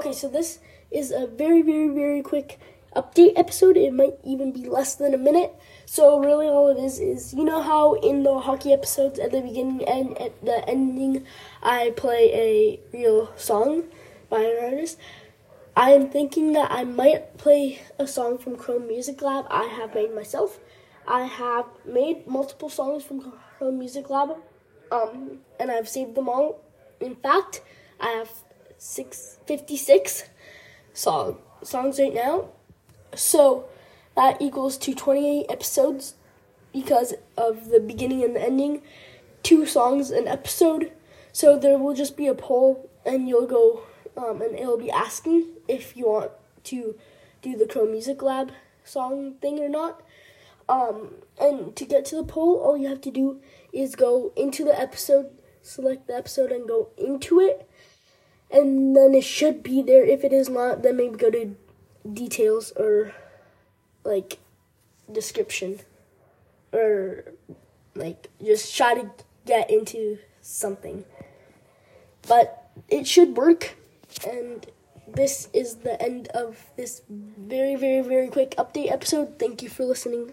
Okay, so this is a very, very, very quick update episode. It might even be less than a minute. So really, all it is is you know how in the hockey episodes at the beginning and at the ending, I play a real song by an artist. I am thinking that I might play a song from Chrome Music Lab. I have made myself. I have made multiple songs from Chrome Music Lab, um, and I've saved them all. In fact, I have six fifty six song songs right now. So that equals to 28 episodes because of the beginning and the ending, two songs an episode. So there will just be a poll, and you'll go, um, and it'll be asking if you want to do the Chrome Music Lab song thing or not. Um, and to get to the poll, all you have to do is go into the episode, select the episode, and go into it. And then it should be there. If it is not, then maybe go to details or like description or like just try to get into something. But it should work and this is the end of this very very very quick update episode. Thank you for listening.